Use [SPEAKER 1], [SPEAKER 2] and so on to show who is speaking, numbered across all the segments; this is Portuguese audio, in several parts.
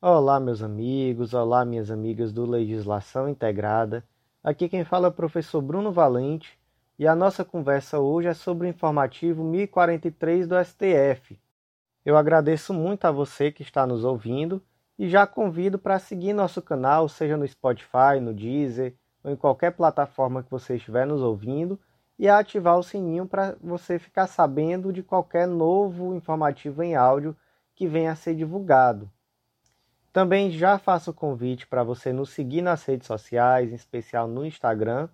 [SPEAKER 1] Olá, meus amigos, olá, minhas amigas do Legislação Integrada. Aqui quem fala é o professor Bruno Valente e a nossa conversa hoje é sobre o informativo 1043 do STF. Eu agradeço muito a você que está nos ouvindo e já convido para seguir nosso canal, seja no Spotify, no Deezer ou em qualquer plataforma que você estiver nos ouvindo, e a ativar o sininho para você ficar sabendo de qualquer novo informativo em áudio que venha a ser divulgado. Também já faço o convite para você nos seguir nas redes sociais, em especial no Instagram,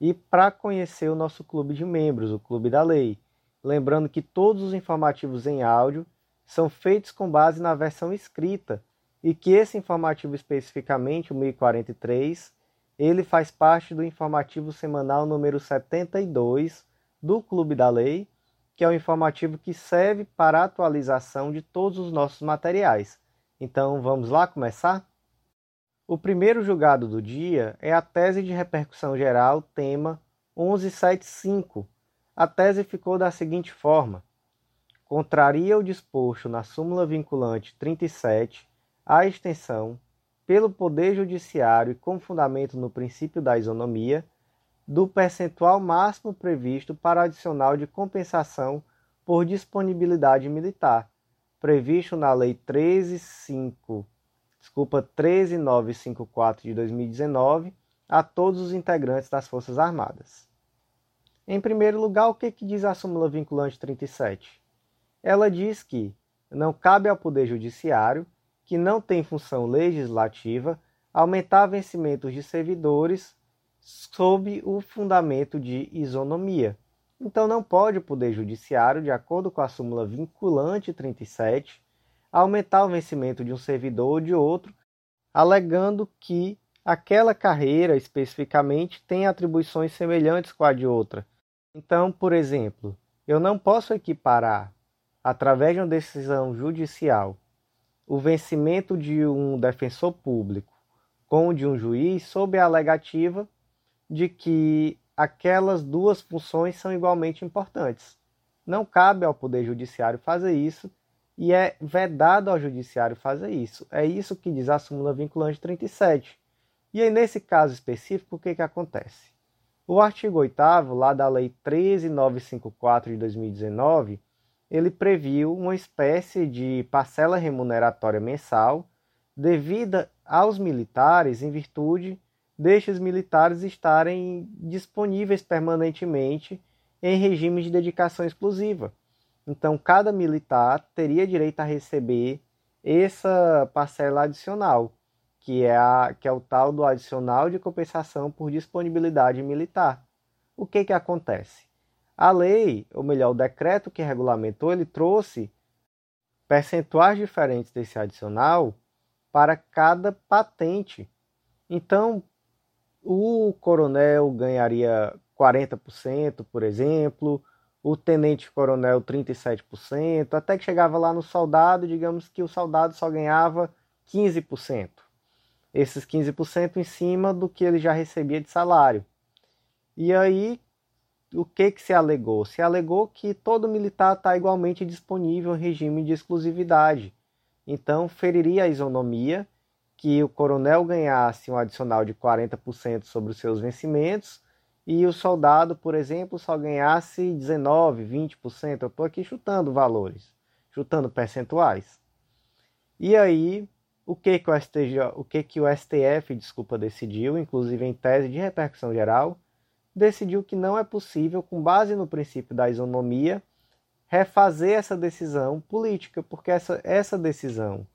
[SPEAKER 1] e para conhecer o nosso clube de membros, o Clube da Lei. Lembrando que todos os informativos em áudio são feitos com base na versão escrita e que esse informativo especificamente, o 1043, ele faz parte do informativo semanal número 72 do Clube da Lei, que é o informativo que serve para a atualização de todos os nossos materiais então vamos lá começar? O primeiro julgado do dia é a tese de repercussão geral, tema 1175. A tese ficou da seguinte forma: contraria o disposto na súmula vinculante 37 a extensão, pelo Poder Judiciário e com fundamento no princípio da isonomia, do percentual máximo previsto para adicional de compensação por disponibilidade militar previsto na Lei 135, desculpa, 13954 de 2019 a todos os integrantes das Forças Armadas. Em primeiro lugar, o que, que diz a súmula vinculante 37? Ela diz que não cabe ao Poder Judiciário, que não tem função legislativa, aumentar vencimentos de servidores sob o fundamento de isonomia, então, não pode o Poder Judiciário, de acordo com a súmula vinculante 37, aumentar o vencimento de um servidor ou de outro, alegando que aquela carreira especificamente tem atribuições semelhantes com a de outra. Então, por exemplo, eu não posso equiparar, através de uma decisão judicial, o vencimento de um defensor público com o de um juiz sob a alegativa de que aquelas duas funções são igualmente importantes. Não cabe ao Poder Judiciário fazer isso e é vedado ao Judiciário fazer isso. É isso que diz a súmula vinculante 37. E aí, nesse caso específico, o que, que acontece? O artigo 8 lá da Lei 13954 de 2019, ele previu uma espécie de parcela remuneratória mensal devida aos militares em virtude destes militares estarem disponíveis permanentemente em regime de dedicação exclusiva. Então, cada militar teria direito a receber essa parcela adicional, que é, a, que é o tal do adicional de compensação por disponibilidade militar. O que, que acontece? A lei, ou melhor, o decreto que regulamentou, ele trouxe percentuais diferentes desse adicional para cada patente. Então, o coronel ganharia 40%, por exemplo, o tenente-coronel 37%, até que chegava lá no soldado, digamos que o soldado só ganhava 15%. Esses 15% em cima do que ele já recebia de salário. E aí, o que, que se alegou? Se alegou que todo militar está igualmente disponível em regime de exclusividade. Então, feriria a isonomia que o coronel ganhasse um adicional de 40% sobre os seus vencimentos e o soldado, por exemplo, só ganhasse 19, 20%. Eu estou aqui chutando valores, chutando percentuais. E aí, o que que o, STJ, o que que o STF, desculpa, decidiu, inclusive em tese de repercussão geral, decidiu que não é possível, com base no princípio da isonomia, refazer essa decisão política, porque essa, essa decisão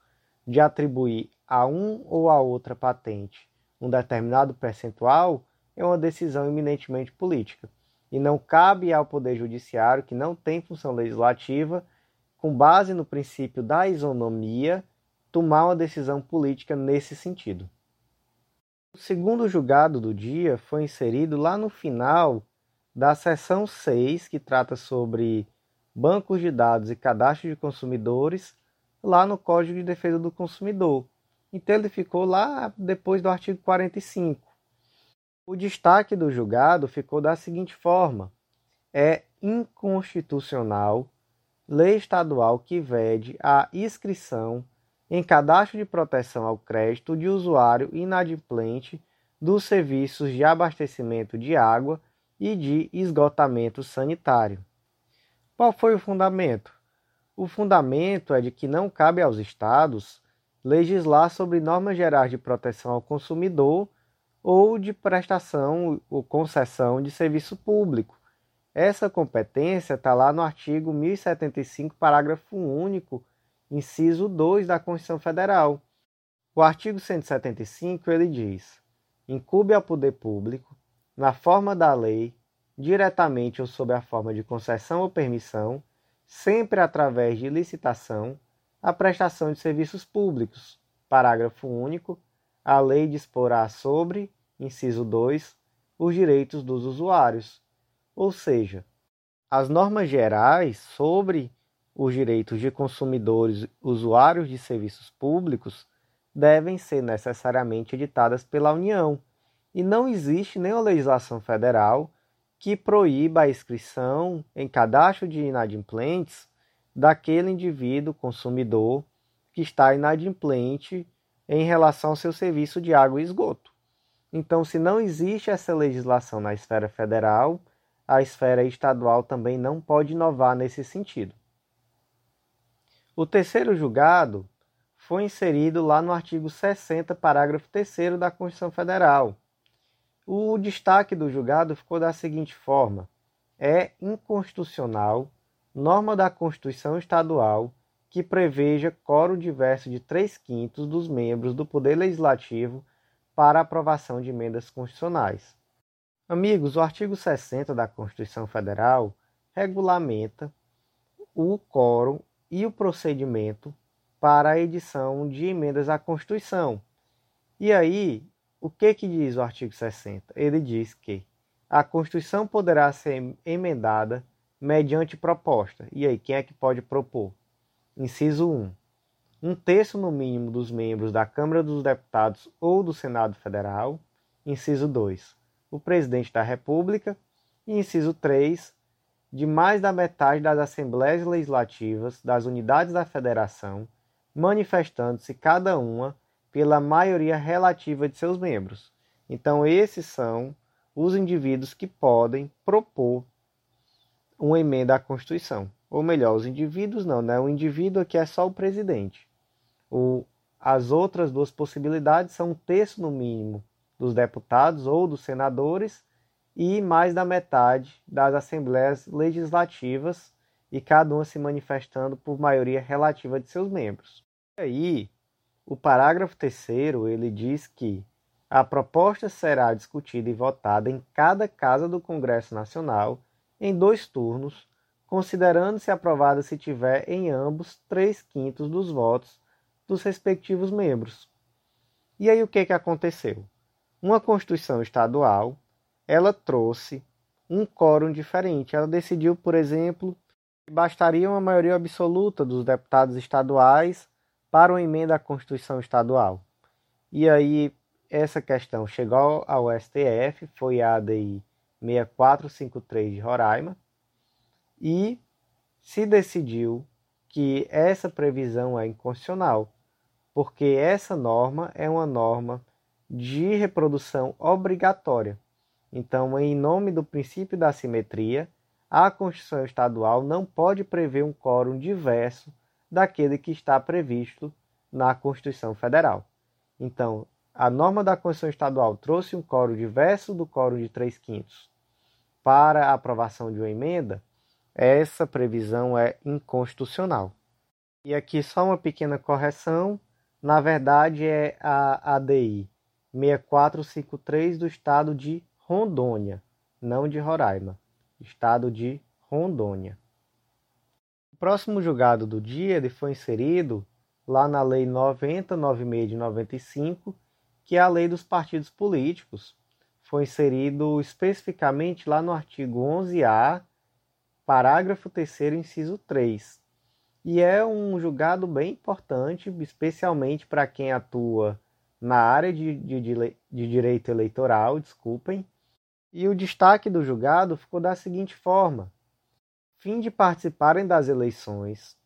[SPEAKER 1] de atribuir a um ou a outra patente um determinado percentual é uma decisão eminentemente política e não cabe ao Poder Judiciário, que não tem função legislativa, com base no princípio da isonomia, tomar uma decisão política nesse sentido. O segundo julgado do dia foi inserido lá no final da seção 6, que trata sobre bancos de dados e cadastro de consumidores, lá no Código de Defesa do Consumidor, então ele ficou lá depois do artigo 45. O destaque do julgado ficou da seguinte forma: é inconstitucional lei estadual que vede a inscrição em cadastro de proteção ao crédito de usuário inadimplente dos serviços de abastecimento de água e de esgotamento sanitário. Qual foi o fundamento? O fundamento é de que não cabe aos Estados legislar sobre normas gerais de proteção ao consumidor ou de prestação ou concessão de serviço público. Essa competência está lá no artigo 1075, parágrafo único inciso 2 da Constituição Federal. O artigo 175 ele diz: incube ao poder público, na forma da lei, diretamente ou sob a forma de concessão ou permissão, sempre através de licitação, a prestação de serviços públicos. Parágrafo único. A lei disporá sobre, inciso 2, os direitos dos usuários. Ou seja, as normas gerais sobre os direitos de consumidores usuários de serviços públicos devem ser necessariamente editadas pela União, e não existe nenhuma legislação federal que proíba a inscrição em cadastro de inadimplentes daquele indivíduo consumidor que está inadimplente em relação ao seu serviço de água e esgoto. Então, se não existe essa legislação na esfera federal, a esfera estadual também não pode inovar nesse sentido. O terceiro julgado foi inserido lá no artigo 60, parágrafo 3 da Constituição Federal. O destaque do julgado ficou da seguinte forma: é inconstitucional norma da Constituição Estadual que preveja quórum diverso de três quintos dos membros do Poder Legislativo para aprovação de emendas constitucionais. Amigos, o artigo 60 da Constituição Federal regulamenta o quórum e o procedimento para a edição de emendas à Constituição. E aí, o que, que diz o artigo 60? Ele diz que a Constituição poderá ser emendada mediante proposta. E aí, quem é que pode propor? Inciso 1. Um terço no mínimo dos membros da Câmara dos Deputados ou do Senado Federal. Inciso 2. O presidente da República. E inciso 3 de mais da metade das assembleias legislativas das unidades da federação, manifestando-se cada uma pela maioria relativa de seus membros. Então, esses são os indivíduos que podem propor uma emenda à Constituição. Ou melhor, os indivíduos não, né? O indivíduo aqui é só o presidente. O, as outras duas possibilidades são um terço no mínimo dos deputados ou dos senadores e mais da metade das assembleias legislativas e cada uma se manifestando por maioria relativa de seus membros. E aí, o parágrafo terceiro ele diz que a proposta será discutida e votada em cada casa do Congresso Nacional em dois turnos, considerando-se aprovada se tiver em ambos três quintos dos votos dos respectivos membros. E aí o que, que aconteceu? Uma Constituição Estadual ela trouxe um quórum diferente. Ela decidiu, por exemplo, que bastaria uma maioria absoluta dos deputados estaduais para uma emenda à Constituição Estadual. E aí essa questão chegou ao STF, foi a ADI 6453 de Roraima, e se decidiu que essa previsão é inconstitucional, porque essa norma é uma norma de reprodução obrigatória. Então, em nome do princípio da simetria, a Constituição Estadual não pode prever um quórum diverso daquele que está previsto na Constituição Federal. Então, a norma da Constituição Estadual trouxe um quórum diverso do quórum de 3 quintos para a aprovação de uma emenda, essa previsão é inconstitucional. E aqui só uma pequena correção, na verdade é a ADI 6453 do estado de Rondônia, não de Roraima, estado de Rondônia. O próximo julgado do dia ele foi inserido lá na Lei 9096 de 95, que é a Lei dos Partidos Políticos. Foi inserido especificamente lá no artigo 11A, parágrafo 3 inciso 3. E é um julgado bem importante, especialmente para quem atua na área de, de, de direito eleitoral, desculpem, e o destaque do julgado ficou da seguinte forma: fim de participarem das eleições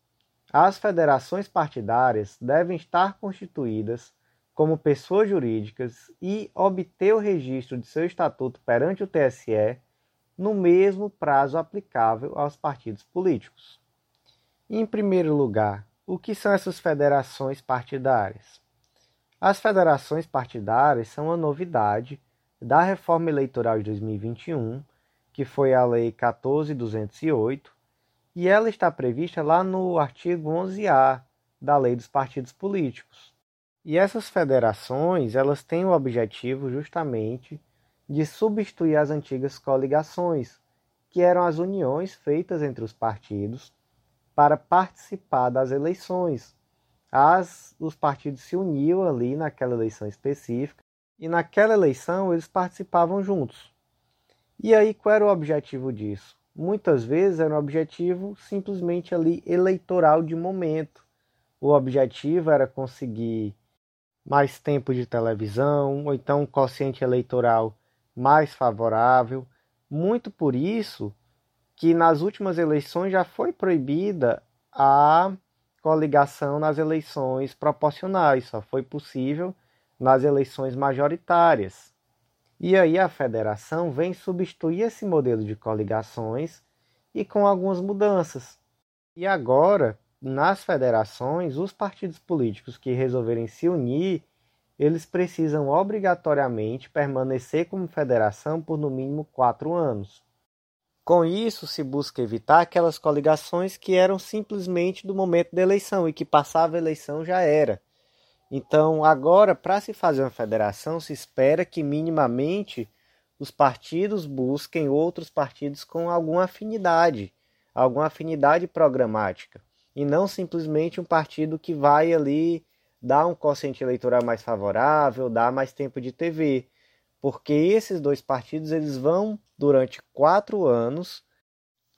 [SPEAKER 1] As federações partidárias devem estar constituídas como pessoas jurídicas e obter o registro de seu estatuto perante o TSE no mesmo prazo aplicável aos partidos políticos. Em primeiro lugar, o que são essas federações partidárias? As federações partidárias são uma novidade da reforma eleitoral de 2021, que foi a Lei 14208, e ela está prevista lá no artigo 11A da Lei dos Partidos Políticos. E essas federações, elas têm o objetivo justamente de substituir as antigas coligações, que eram as uniões feitas entre os partidos para participar das eleições. As, os partidos se uniam ali naquela eleição específica e naquela eleição eles participavam juntos. E aí qual era o objetivo disso? Muitas vezes era um objetivo simplesmente ali eleitoral de momento. O objetivo era conseguir mais tempo de televisão, ou então um quociente eleitoral mais favorável. Muito por isso que nas últimas eleições já foi proibida a coligação nas eleições proporcionais, só foi possível nas eleições majoritárias. E aí a federação vem substituir esse modelo de coligações e com algumas mudanças. E agora nas federações, os partidos políticos que resolverem se unir, eles precisam obrigatoriamente permanecer como federação por no mínimo quatro anos. Com isso, se busca evitar aquelas coligações que eram simplesmente do momento da eleição e que passava a eleição já era. Então, agora, para se fazer uma federação, se espera que minimamente os partidos busquem outros partidos com alguma afinidade, alguma afinidade programática e não simplesmente um partido que vai ali dar um quociente eleitoral mais favorável, dar mais tempo de TV, porque esses dois partidos eles vão durante quatro anos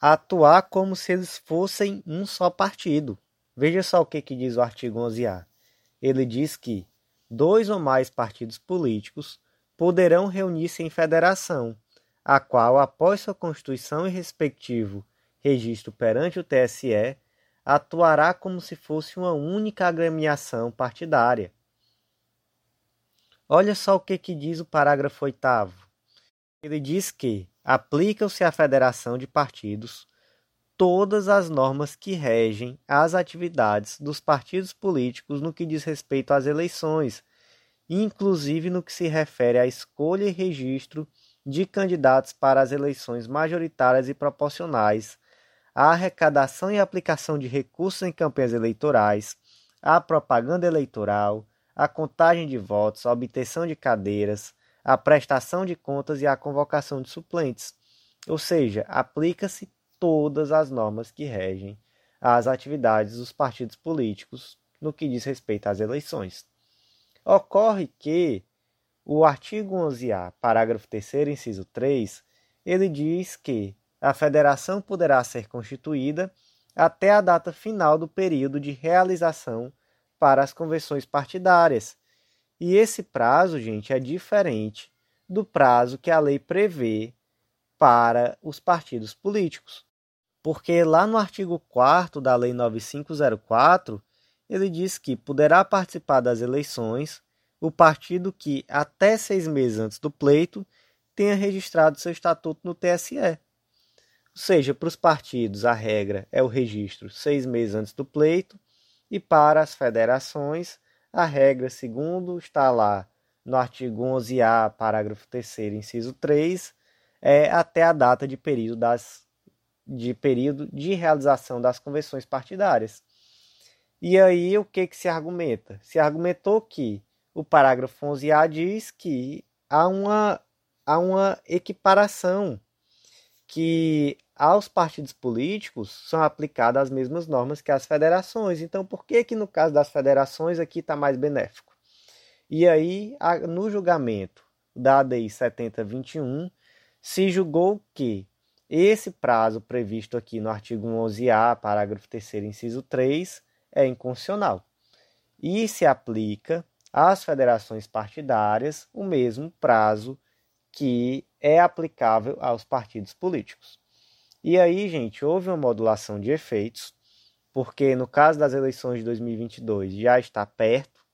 [SPEAKER 1] atuar como se eles fossem um só partido. Veja só o que, que diz o artigo 11A. Ele diz que dois ou mais partidos políticos poderão reunir-se em federação, a qual, após sua constituição e respectivo registro perante o TSE, atuará como se fosse uma única agremiação partidária. Olha só o que, que diz o parágrafo 8. Ele diz que aplicam-se à federação de partidos todas as normas que regem as atividades dos partidos políticos no que diz respeito às eleições, inclusive no que se refere à escolha e registro de candidatos para as eleições majoritárias e proporcionais a arrecadação e aplicação de recursos em campanhas eleitorais, a propaganda eleitoral, a contagem de votos, a obtenção de cadeiras, a prestação de contas e a convocação de suplentes. Ou seja, aplica-se todas as normas que regem as atividades dos partidos políticos no que diz respeito às eleições. Ocorre que o artigo 11A, parágrafo 3 inciso 3, ele diz que a federação poderá ser constituída até a data final do período de realização para as convenções partidárias. E esse prazo, gente, é diferente do prazo que a lei prevê para os partidos políticos. Porque lá no artigo 4 da Lei 9504, ele diz que poderá participar das eleições o partido que, até seis meses antes do pleito, tenha registrado seu estatuto no TSE. Seja, para os partidos a regra é o registro seis meses antes do pleito, e para as federações a regra, segundo está lá no artigo 11A, parágrafo 3 inciso 3, é até a data de período, das, de, período de realização das convenções partidárias. E aí o que, que se argumenta? Se argumentou que o parágrafo 11A diz que há uma, há uma equiparação que aos partidos políticos são aplicadas as mesmas normas que as federações. Então, por que que no caso das federações aqui está mais benéfico? E aí, no julgamento da ADI 7021, se julgou que esse prazo previsto aqui no artigo 11A, parágrafo 3 inciso 3, é inconstitucional. E se aplica às federações partidárias o mesmo prazo que é aplicável aos partidos políticos. E aí, gente, houve uma modulação de efeitos porque no caso das eleições de 2022 já está perto,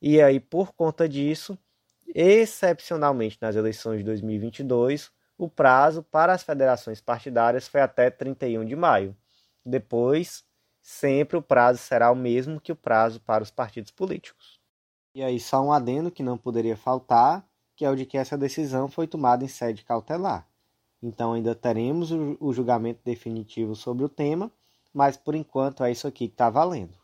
[SPEAKER 1] e aí por conta disso, excepcionalmente nas eleições de 2022, o prazo para as federações partidárias foi até 31 de maio. Depois, sempre o prazo será o mesmo que o prazo para os partidos políticos. E aí, só um adendo que não poderia faltar, que é o de que essa decisão foi tomada em sede cautelar. Então, ainda teremos o julgamento definitivo sobre o tema, mas por enquanto é isso aqui que está valendo.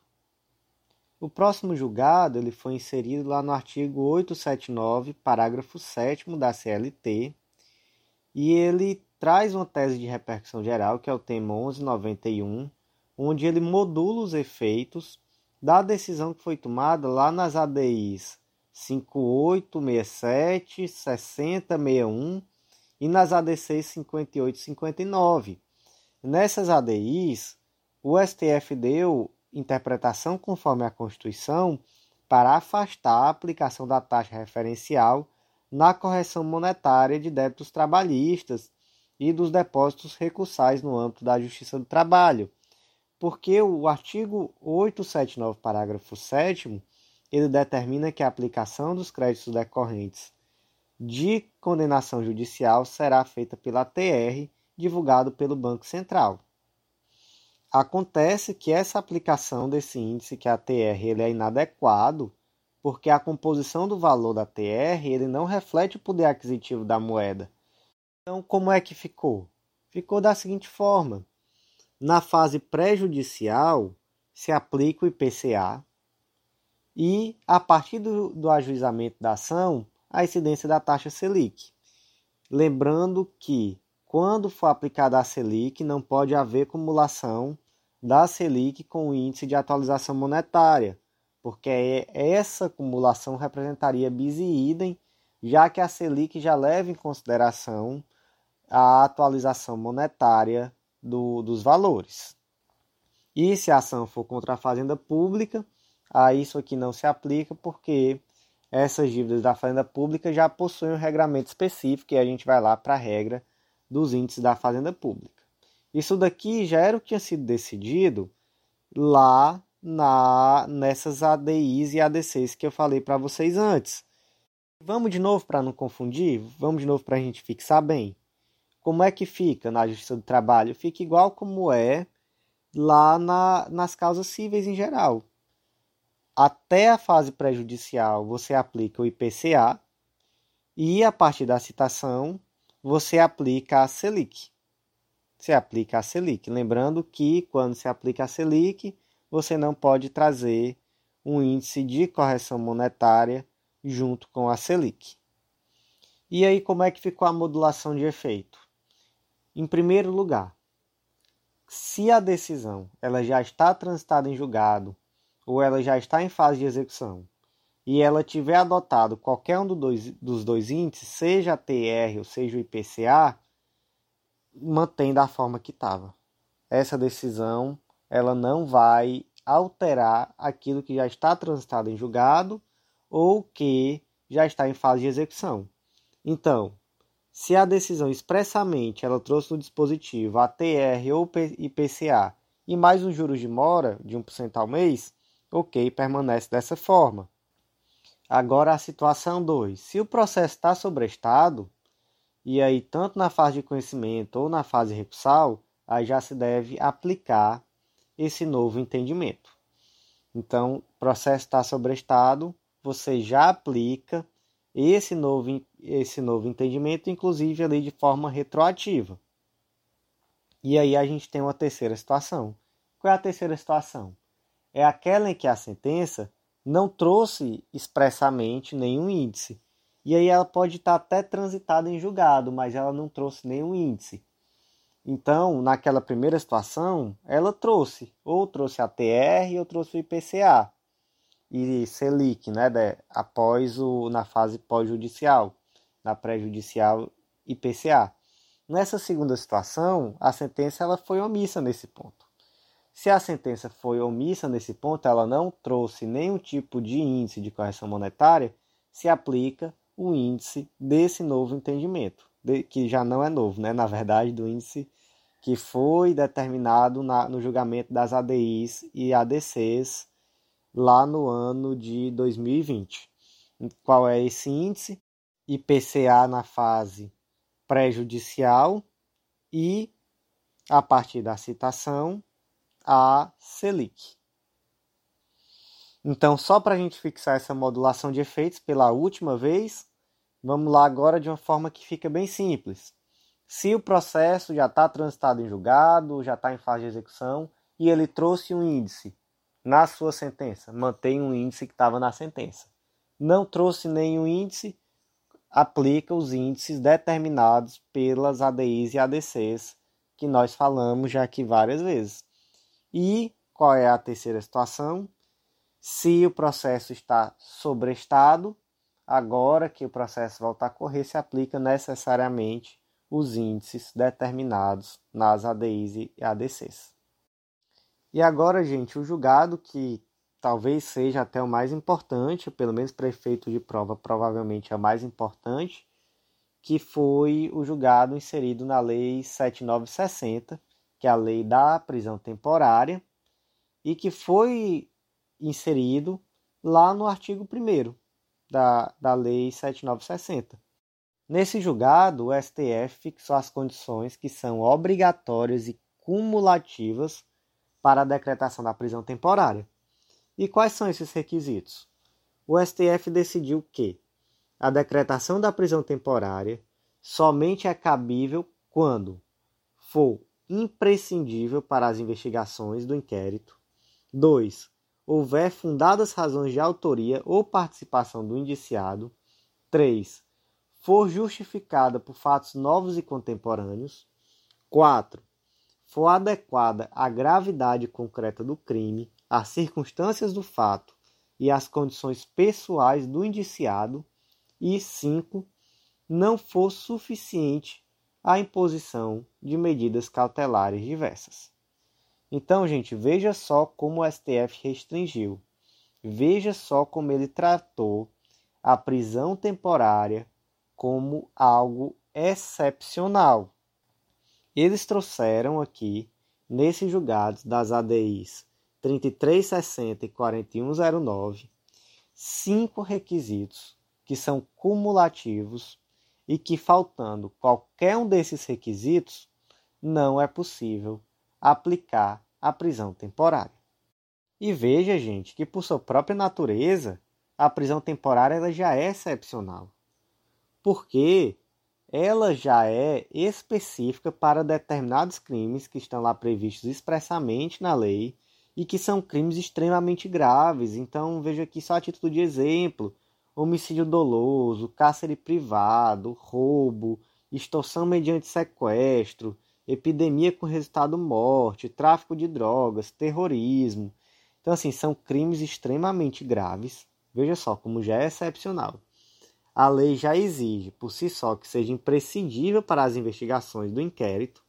[SPEAKER 1] O próximo julgado ele foi inserido lá no artigo 879, parágrafo 7 da CLT, e ele traz uma tese de repercussão geral, que é o tema 1191, onde ele modula os efeitos da decisão que foi tomada lá nas ADIs 5867, 6061 e nas ADCs 58 e 59. Nessas ADIs, o STF deu interpretação conforme a Constituição para afastar a aplicação da taxa referencial na correção monetária de débitos trabalhistas e dos depósitos recursais no âmbito da Justiça do Trabalho, porque o artigo 879, parágrafo 7 ele determina que a aplicação dos créditos decorrentes de condenação judicial será feita pela TR, divulgado pelo Banco Central. Acontece que essa aplicação desse índice, que é a TR, ele é inadequado, porque a composição do valor da TR ele não reflete o poder aquisitivo da moeda. Então, como é que ficou? Ficou da seguinte forma: na fase pré-judicial, se aplica o IPCA e, a partir do, do ajuizamento da ação, a incidência da taxa Selic. Lembrando que, quando for aplicada a Selic, não pode haver acumulação da Selic com o índice de atualização monetária, porque essa acumulação representaria bis e idem, já que a Selic já leva em consideração a atualização monetária do, dos valores. E se a ação for contra a fazenda pública, aí isso aqui não se aplica porque essas dívidas da fazenda pública já possuem um regramento específico e a gente vai lá para a regra dos índices da fazenda pública. Isso daqui já era o que tinha sido decidido lá na nessas ADIs e ADCs que eu falei para vocês antes. Vamos de novo para não confundir, vamos de novo para a gente fixar bem. Como é que fica na Justiça do Trabalho? Fica igual como é lá na, nas causas cíveis em geral. Até a fase prejudicial você aplica o IPCA e a partir da citação você aplica a Selic. Você aplica a Selic. Lembrando que quando se aplica a Selic, você não pode trazer um índice de correção monetária junto com a Selic. E aí, como é que ficou a modulação de efeito? Em primeiro lugar, se a decisão ela já está transitada em julgado ou ela já está em fase de execução e ela tiver adotado qualquer um dos dois índices, seja a TR ou seja o IPCA, mantém da forma que estava. Essa decisão ela não vai alterar aquilo que já está transitado em julgado ou que já está em fase de execução. Então, se a decisão expressamente ela trouxe no dispositivo a TR ou IPCA e mais um juros de mora de 1% ao mês, ok, permanece dessa forma. Agora a situação 2. Se o processo está sobrestado, e aí tanto na fase de conhecimento ou na fase recursal, aí já se deve aplicar esse novo entendimento. Então, o processo está sobrestado, você já aplica esse novo, esse novo entendimento, inclusive ali de forma retroativa. E aí a gente tem uma terceira situação. Qual é a terceira situação? É aquela em que a sentença não trouxe expressamente nenhum índice. E aí ela pode estar até transitada em julgado, mas ela não trouxe nenhum índice. Então, naquela primeira situação, ela trouxe, ou trouxe a TR ou trouxe o IPCA e Selic, né, após o na fase pós-judicial, na pré-judicial IPCA. Nessa segunda situação, a sentença ela foi omissa nesse ponto. Se a sentença foi omissa nesse ponto, ela não trouxe nenhum tipo de índice de correção monetária, se aplica o índice desse novo entendimento, que já não é novo, né? na verdade, do índice que foi determinado na, no julgamento das ADIs e ADCs lá no ano de 2020. Qual é esse índice? IPCA na fase pré-judicial e, a partir da citação, a Selic. Então, só para a gente fixar essa modulação de efeitos pela última vez, vamos lá agora de uma forma que fica bem simples. Se o processo já está transitado em julgado, já está em fase de execução, e ele trouxe um índice na sua sentença, mantém um índice que estava na sentença. Não trouxe nenhum índice, aplica os índices determinados pelas ADIs e ADCs que nós falamos já aqui várias vezes. E qual é a terceira situação? Se o processo está sobrestado, agora que o processo volta a correr, se aplica necessariamente os índices determinados nas ADIs e ADCs. E agora, gente, o julgado que talvez seja até o mais importante, pelo menos para efeito de prova, provavelmente é o mais importante, que foi o julgado inserido na Lei 7960, que é a lei da prisão temporária, e que foi inserido lá no artigo 1 da, da Lei 7960. Nesse julgado, o STF fixou as condições que são obrigatórias e cumulativas para a decretação da prisão temporária. E quais são esses requisitos? O STF decidiu que a decretação da prisão temporária somente é cabível quando for imprescindível para as investigações do inquérito. 2 houver fundadas razões de autoria ou participação do indiciado. 3. For justificada por fatos novos e contemporâneos. 4. For adequada à gravidade concreta do crime, às circunstâncias do fato e às condições pessoais do indiciado. E 5. Não for suficiente a imposição de medidas cautelares diversas. Então, gente, veja só como o STF restringiu. Veja só como ele tratou a prisão temporária como algo excepcional. Eles trouxeram aqui, nesses julgados das ADIs 3360 e 4109, cinco requisitos que são cumulativos e que, faltando qualquer um desses requisitos, não é possível aplicar a prisão temporária. E veja, gente, que por sua própria natureza, a prisão temporária ela já é excepcional. Porque ela já é específica para determinados crimes que estão lá previstos expressamente na lei e que são crimes extremamente graves. Então, veja aqui só a título de exemplo: homicídio doloso, cárcere privado, roubo, extorsão mediante sequestro, epidemia com resultado morte, tráfico de drogas, terrorismo. Então, assim, são crimes extremamente graves. Veja só como já é excepcional. A lei já exige, por si só, que seja imprescindível para as investigações do inquérito.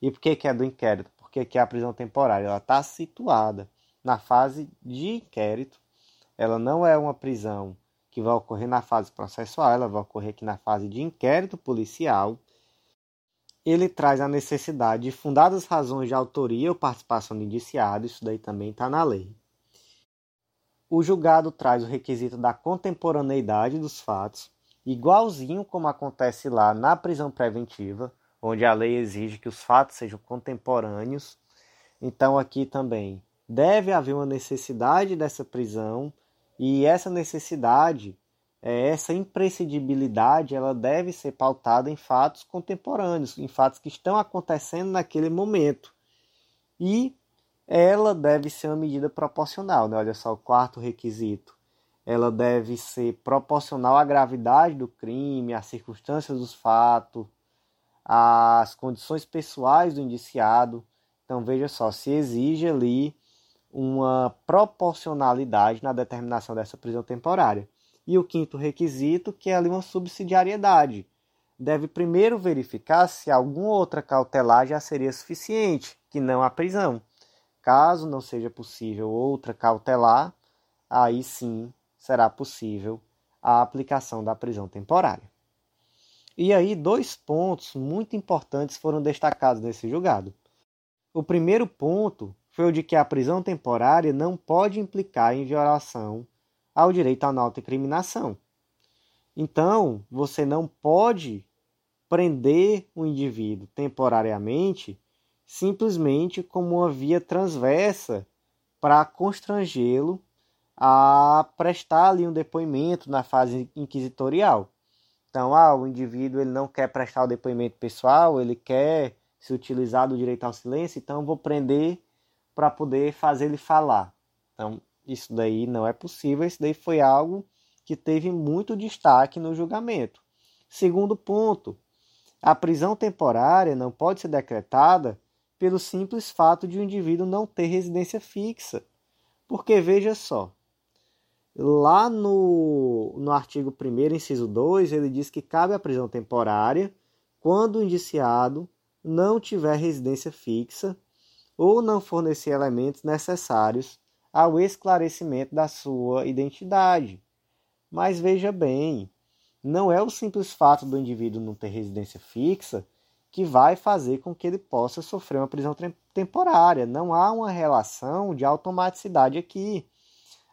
[SPEAKER 1] E por que, que é do inquérito? Porque aqui a prisão temporária está situada na fase de inquérito. Ela não é uma prisão que vai ocorrer na fase processual, ela vai ocorrer aqui na fase de inquérito policial ele traz a necessidade de fundadas razões de autoria ou participação do indiciado, isso daí também está na lei. O julgado traz o requisito da contemporaneidade dos fatos, igualzinho como acontece lá na prisão preventiva, onde a lei exige que os fatos sejam contemporâneos. Então aqui também deve haver uma necessidade dessa prisão e essa necessidade é, essa imprescindibilidade ela deve ser pautada em fatos contemporâneos, em fatos que estão acontecendo naquele momento. E ela deve ser uma medida proporcional. Né? Olha só, o quarto requisito. Ela deve ser proporcional à gravidade do crime, às circunstâncias dos fatos, às condições pessoais do indiciado. Então, veja só, se exige ali uma proporcionalidade na determinação dessa prisão temporária. E o quinto requisito, que é ali uma subsidiariedade. Deve primeiro verificar se alguma outra cautelar já seria suficiente, que não a prisão. Caso não seja possível outra cautelar, aí sim será possível a aplicação da prisão temporária. E aí, dois pontos muito importantes foram destacados nesse julgado. O primeiro ponto foi o de que a prisão temporária não pode implicar em violação ao direito à não autoincriminação. Então, você não pode prender o indivíduo temporariamente simplesmente como uma via transversa para constrangê-lo a prestar ali um depoimento na fase inquisitorial. Então, ah, o indivíduo ele não quer prestar o depoimento pessoal, ele quer se utilizar do direito ao silêncio, então vou prender para poder fazer ele falar. Então, isso daí não é possível, isso daí foi algo que teve muito destaque no julgamento. Segundo ponto, a prisão temporária não pode ser decretada pelo simples fato de o um indivíduo não ter residência fixa. Porque veja só, lá no, no artigo 1, inciso 2, ele diz que cabe a prisão temporária quando o indiciado não tiver residência fixa ou não fornecer elementos necessários ao esclarecimento da sua identidade. Mas veja bem, não é o simples fato do indivíduo não ter residência fixa que vai fazer com que ele possa sofrer uma prisão temporária. Não há uma relação de automaticidade aqui.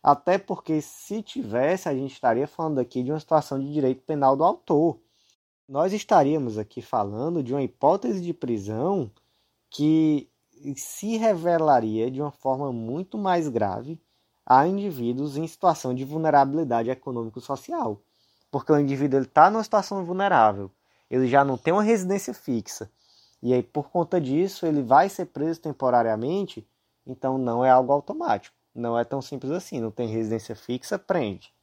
[SPEAKER 1] Até porque, se tivesse, a gente estaria falando aqui de uma situação de direito penal do autor. Nós estaríamos aqui falando de uma hipótese de prisão que se revelaria de uma forma muito mais grave a indivíduos em situação de vulnerabilidade econômico-social. Porque o indivíduo está numa situação vulnerável, ele já não tem uma residência fixa, e aí por conta disso ele vai ser preso temporariamente, então não é algo automático. Não é tão simples assim, não tem residência fixa, prende.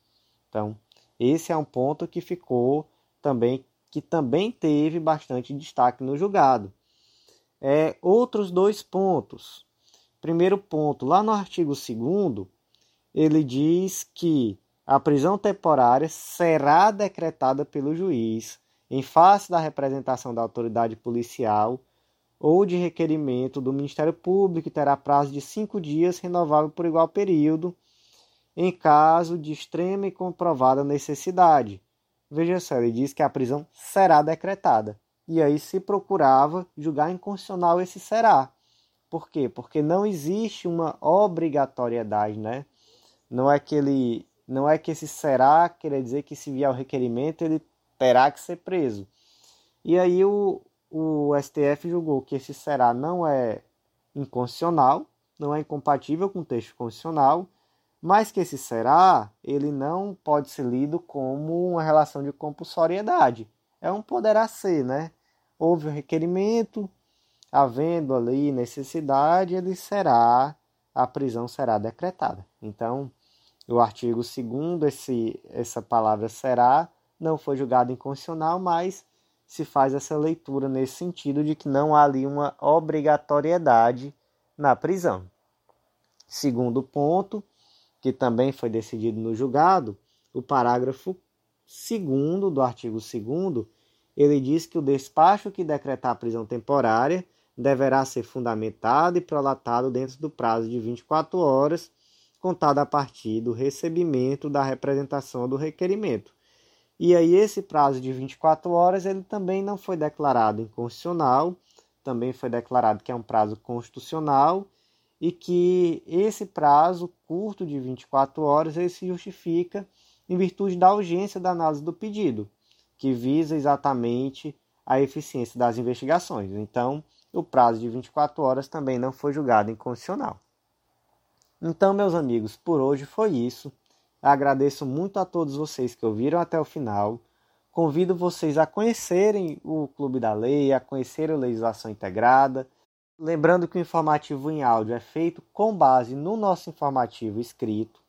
[SPEAKER 1] Então, esse é um ponto que ficou também que também teve bastante destaque no julgado. É, outros dois pontos. Primeiro ponto, lá no artigo 2 ele diz que a prisão temporária será decretada pelo juiz em face da representação da autoridade policial ou de requerimento do Ministério Público e terá prazo de cinco dias, renovável por igual período, em caso de extrema e comprovada necessidade. Veja só, ele diz que a prisão será decretada. E aí se procurava julgar inconstitucional esse será. Por quê? Porque não existe uma obrigatoriedade, né? Não é que ele, não é que esse será quer dizer que se vier o requerimento ele terá que ser preso. E aí o, o STF julgou que esse será não é inconstitucional, não é incompatível com o texto constitucional, mas que esse será ele não pode ser lido como uma relação de compulsoriedade. É um poderá ser, né? Houve o requerimento, havendo ali necessidade, ele será a prisão será decretada. Então, o artigo 2 esse essa palavra será não foi julgado inconstitucional, mas se faz essa leitura nesse sentido de que não há ali uma obrigatoriedade na prisão. Segundo ponto, que também foi decidido no julgado, o parágrafo 2 do artigo 2 ele diz que o despacho que decretar a prisão temporária deverá ser fundamentado e prolatado dentro do prazo de 24 horas, contado a partir do recebimento da representação do requerimento. E aí esse prazo de 24 horas ele também não foi declarado inconstitucional, também foi declarado que é um prazo constitucional e que esse prazo curto de 24 horas ele se justifica em virtude da urgência da análise do pedido, que visa exatamente a eficiência das investigações. Então, o prazo de 24 horas também não foi julgado inconstitucional. Então, meus amigos, por hoje foi isso. Agradeço muito a todos vocês que ouviram até o final. Convido vocês a conhecerem o Clube da Lei, a conhecerem a legislação integrada. Lembrando que o informativo em áudio é feito com base no nosso informativo escrito.